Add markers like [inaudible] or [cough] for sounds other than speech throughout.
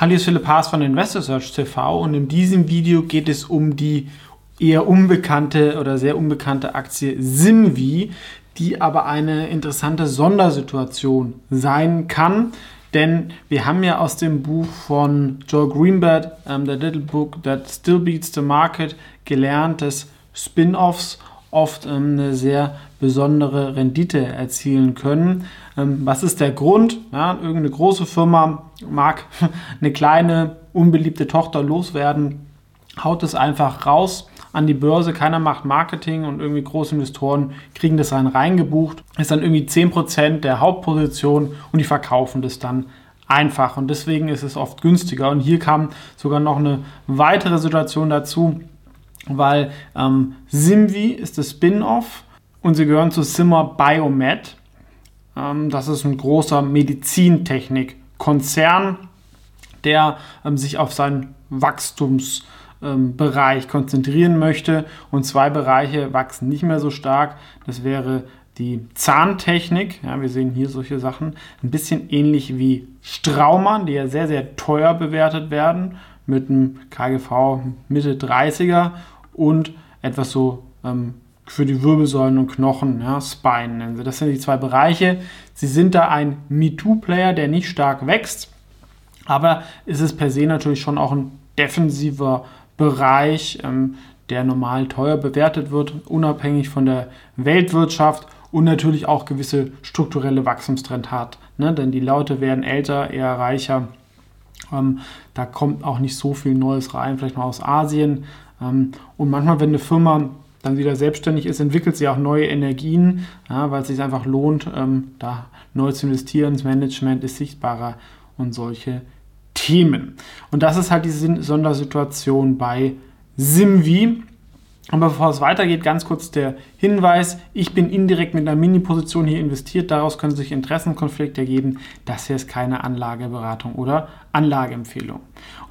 Hallo, hier ist Philipp Haas von Investor Search TV und in diesem Video geht es um die eher unbekannte oder sehr unbekannte Aktie Simvi, die aber eine interessante Sondersituation sein kann. Denn wir haben ja aus dem Buch von Joe Greenberg, um, The Little Book That Still Beats the Market, gelernt, dass Spin-offs oft ähm, eine sehr besondere Rendite erzielen können. Ähm, was ist der Grund? Ja, irgendeine große Firma mag [laughs] eine kleine, unbeliebte Tochter loswerden, haut es einfach raus an die Börse, keiner macht Marketing und irgendwie große Investoren kriegen das dann reingebucht, ist dann irgendwie 10% der Hauptposition und die verkaufen das dann einfach und deswegen ist es oft günstiger. Und hier kam sogar noch eine weitere Situation dazu, weil ähm, Simvi ist das Spin-off und sie gehören zu Simmer Biomed. Ähm, das ist ein großer Medizintechnik-Konzern, der ähm, sich auf seinen Wachstumsbereich ähm, konzentrieren möchte. Und zwei Bereiche wachsen nicht mehr so stark. Das wäre die Zahntechnik. Ja, wir sehen hier solche Sachen. Ein bisschen ähnlich wie Straumann, die ja sehr, sehr teuer bewertet werden mit einem KGV Mitte 30er und etwas so ähm, für die Wirbelsäulen und Knochen, ja, Spine nennen sie. Das sind die zwei Bereiche. Sie sind da ein MeToo-Player, der nicht stark wächst, aber ist es per se natürlich schon auch ein defensiver Bereich, ähm, der normal teuer bewertet wird, unabhängig von der Weltwirtschaft und natürlich auch gewisse strukturelle Wachstumstrend hat. Ne? Denn die Leute werden älter, eher reicher. Ähm, da kommt auch nicht so viel Neues rein, vielleicht mal aus Asien. Ähm, und manchmal, wenn eine Firma dann wieder selbstständig ist, entwickelt sie auch neue Energien, ja, weil es sich einfach lohnt, ähm, da neu zu investieren. Das Management ist sichtbarer und solche Themen. Und das ist halt diese Sondersituation bei Simvi. Aber bevor es weitergeht, ganz kurz der Hinweis, ich bin indirekt mit einer Mini-Position hier investiert, daraus können sich Interessenkonflikte ergeben. Das hier ist keine Anlageberatung oder Anlageempfehlung.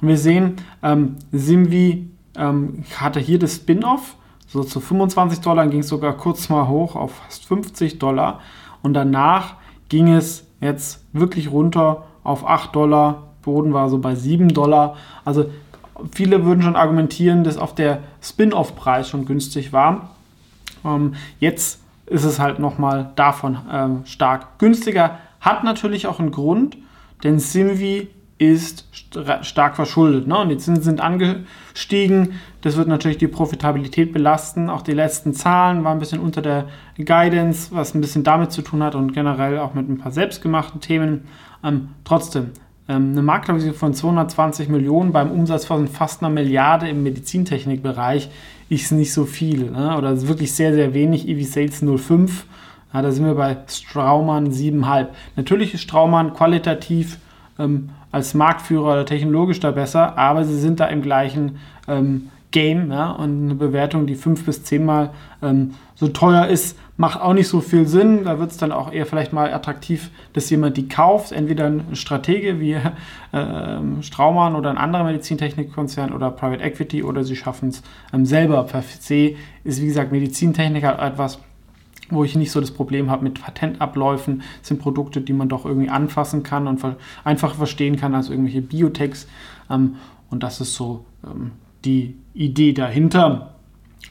Und wir sehen, ähm, Simvi ähm, hatte hier das Spin-off, so zu 25 Dollar, ging es sogar kurz mal hoch auf fast 50 Dollar und danach ging es jetzt wirklich runter auf 8 Dollar, Boden war so bei 7 Dollar. Also viele würden schon argumentieren, dass auf der Spin-off-Preis schon günstig war. Ähm, jetzt ist es halt nochmal davon ähm, stark günstiger. Hat natürlich auch einen Grund, denn Simvi ist stark verschuldet. Ne? Und die Zinsen sind angestiegen. Das wird natürlich die Profitabilität belasten. Auch die letzten Zahlen waren ein bisschen unter der Guidance, was ein bisschen damit zu tun hat und generell auch mit ein paar selbstgemachten Themen. Ähm, trotzdem, eine Marktkapitalisierung von 220 Millionen beim Umsatz von fast einer Milliarde im Medizintechnikbereich ist nicht so viel. Ne? Oder wirklich sehr, sehr wenig. EV Sales 05. Ja, da sind wir bei Straumann 7,5. Natürlich ist Straumann qualitativ ähm, als Marktführer oder technologisch da besser, aber sie sind da im gleichen ähm, Game ja, und eine Bewertung, die fünf bis zehnmal ähm, so teuer ist, macht auch nicht so viel Sinn. Da wird es dann auch eher vielleicht mal attraktiv, dass jemand die kauft, entweder ein Stratege wie äh, Straumann oder ein anderer Medizintechnikkonzern oder Private Equity oder sie schaffen es ähm, selber. Per se ist wie gesagt Medizintechnik halt etwas, wo ich nicht so das Problem habe mit Patentabläufen, das sind Produkte, die man doch irgendwie anfassen kann und einfach verstehen kann als irgendwelche Biotechs. Ähm, und das ist so ähm, die Idee dahinter.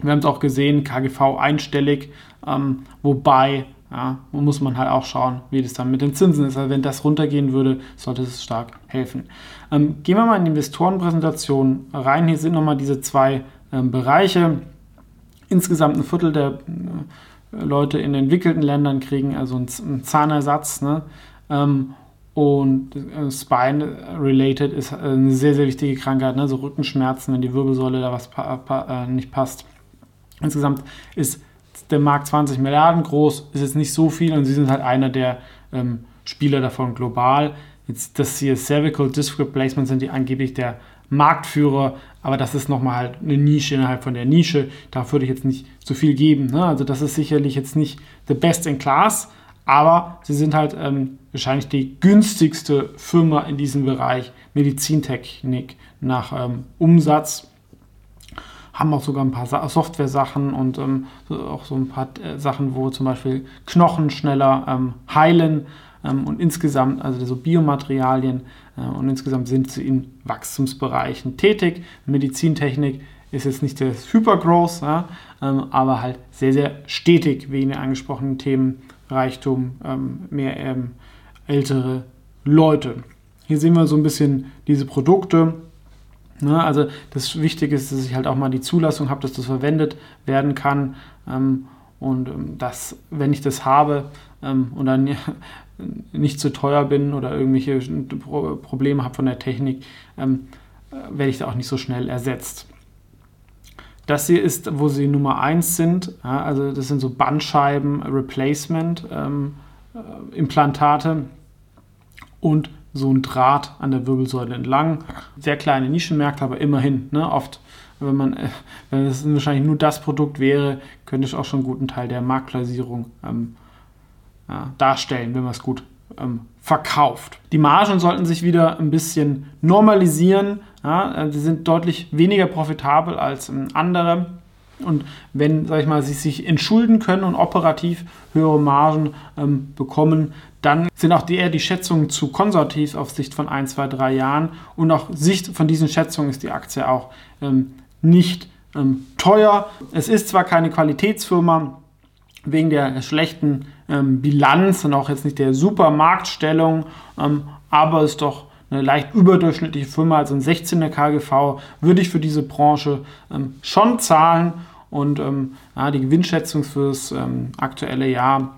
Wir haben es auch gesehen, KGV einstellig, ähm, wobei ja, muss man halt auch schauen, wie das dann mit den Zinsen ist. Also wenn das runtergehen würde, sollte es stark helfen. Ähm, gehen wir mal in die Investorenpräsentation rein. Hier sind nochmal diese zwei ähm, Bereiche. Insgesamt ein Viertel der äh, Leute in entwickelten Ländern kriegen also einen, einen Zahnersatz. Ne? Ähm, und äh, Spine-related ist eine sehr, sehr wichtige Krankheit, ne? so Rückenschmerzen, wenn die Wirbelsäule da was pa pa äh, nicht passt. Insgesamt ist der Markt 20 Milliarden groß, ist jetzt nicht so viel und sie sind halt einer der ähm, Spieler davon global. Jetzt das hier Cervical Disc Replacement sind die angeblich der Marktführer, aber das ist nochmal halt eine Nische innerhalb von der Nische. Da würde ich jetzt nicht so viel geben. Ne? Also das ist sicherlich jetzt nicht the best in class, aber sie sind halt ähm, wahrscheinlich die günstigste Firma in diesem Bereich Medizintechnik nach ähm, Umsatz. Haben auch sogar ein paar Software-Sachen und ähm, auch so ein paar äh, Sachen, wo zum Beispiel Knochen schneller ähm, heilen. ähm, und insgesamt, also so Biomaterialien äh, und insgesamt sind sie in Wachstumsbereichen tätig. Medizintechnik ist jetzt nicht der Hypergrowth, ja, ähm, aber halt sehr, sehr stetig wegen den angesprochenen Themen Reichtum, ähm, mehr ähm, ältere Leute. Hier sehen wir so ein bisschen diese Produkte. Ne? Also das Wichtige ist, dass ich halt auch mal die Zulassung habe, dass das verwendet werden kann. Ähm, und ähm, dass, wenn ich das habe ähm, und dann [laughs] nicht zu teuer bin oder irgendwelche Probleme habe von der Technik, ähm, werde ich da auch nicht so schnell ersetzt. Das hier ist, wo sie Nummer 1 sind. Ja, also das sind so Bandscheiben Replacement ähm, äh, Implantate und so ein Draht an der Wirbelsäule entlang. Sehr kleine Nischenmärkte, aber immerhin. Ne, oft, wenn man, äh, wenn es wahrscheinlich nur das Produkt wäre, könnte es auch schon einen guten Teil der Marktplatzierung ähm, ja, darstellen, wenn man es gut ähm, verkauft. Die Margen sollten sich wieder ein bisschen normalisieren. Ja, äh, die sind deutlich weniger profitabel als ähm, andere. Und wenn, sag ich mal, sie sich entschulden können und operativ höhere Margen ähm, bekommen, dann sind auch die, eher die Schätzungen zu konservativ auf Sicht von 1, 2, 3 Jahren. Und auch Sicht von diesen Schätzungen ist die Aktie auch ähm, nicht ähm, teuer. Es ist zwar keine Qualitätsfirma, wegen der schlechten ähm, Bilanz und auch jetzt nicht der super Marktstellung, ähm, aber ist doch eine leicht überdurchschnittliche Firma, also ein 16er KGV, würde ich für diese Branche ähm, schon zahlen. Und ähm, ja, die Gewinnschätzung fürs ähm, aktuelle Jahr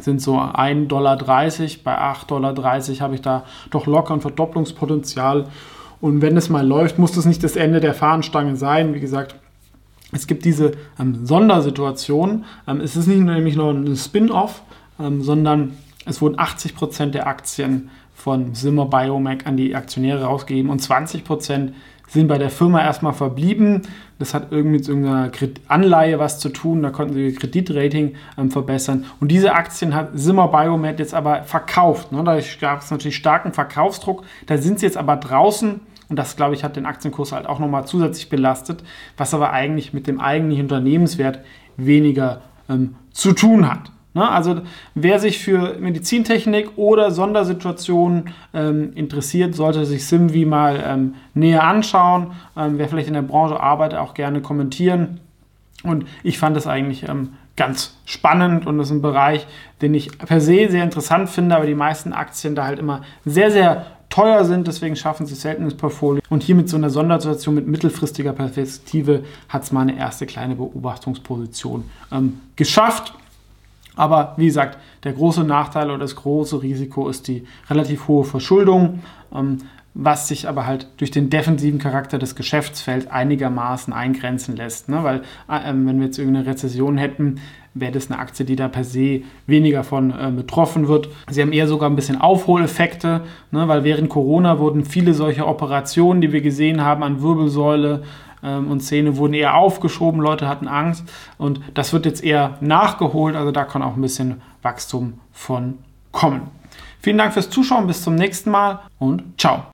sind so 1,30 Dollar. Bei 8,30 Dollar habe ich da doch locker ein Verdopplungspotenzial. Und wenn es mal läuft, muss das nicht das Ende der Fahnenstange sein. Wie gesagt, es gibt diese ähm, Sondersituation. Ähm, es ist nicht nämlich nur ein Spin-off, ähm, sondern es wurden 80 Prozent der Aktien von Zimmer Biomac an die Aktionäre rausgegeben und 20 Prozent sind bei der Firma erstmal verblieben. Das hat irgendwie mit irgendeiner Anleihe was zu tun. Da konnten sie ihr Kreditrating ähm, verbessern. Und diese Aktien hat Zimmer Biomed jetzt aber verkauft. Ne? Da gab es natürlich starken Verkaufsdruck. Da sind sie jetzt aber draußen und das, glaube ich, hat den Aktienkurs halt auch nochmal zusätzlich belastet, was aber eigentlich mit dem eigentlichen Unternehmenswert weniger ähm, zu tun hat. Ne? Also wer sich für Medizintechnik oder Sondersituationen ähm, interessiert, sollte sich SimVi mal ähm, näher anschauen. Ähm, wer vielleicht in der Branche arbeitet, auch gerne kommentieren. Und ich fand das eigentlich ähm, ganz spannend und das ist ein Bereich, den ich per se sehr interessant finde, aber die meisten Aktien da halt immer sehr, sehr teuer sind, deswegen schaffen sie selten ins Portfolio. Und hier mit so einer Sondersituation mit mittelfristiger Perspektive hat es mal eine erste kleine Beobachtungsposition ähm, geschafft. Aber wie gesagt, der große Nachteil oder das große Risiko ist die relativ hohe Verschuldung. Ähm, was sich aber halt durch den defensiven Charakter des Geschäftsfelds einigermaßen eingrenzen lässt. Ne? Weil äh, wenn wir jetzt irgendeine Rezession hätten, wäre das eine Aktie, die da per se weniger von äh, betroffen wird. Sie haben eher sogar ein bisschen Aufholeffekte, ne? weil während Corona wurden viele solche Operationen, die wir gesehen haben an Wirbelsäule, ähm, und Zähne wurden eher aufgeschoben, Leute hatten Angst und das wird jetzt eher nachgeholt, also da kann auch ein bisschen Wachstum von kommen. Vielen Dank fürs Zuschauen, bis zum nächsten Mal und ciao.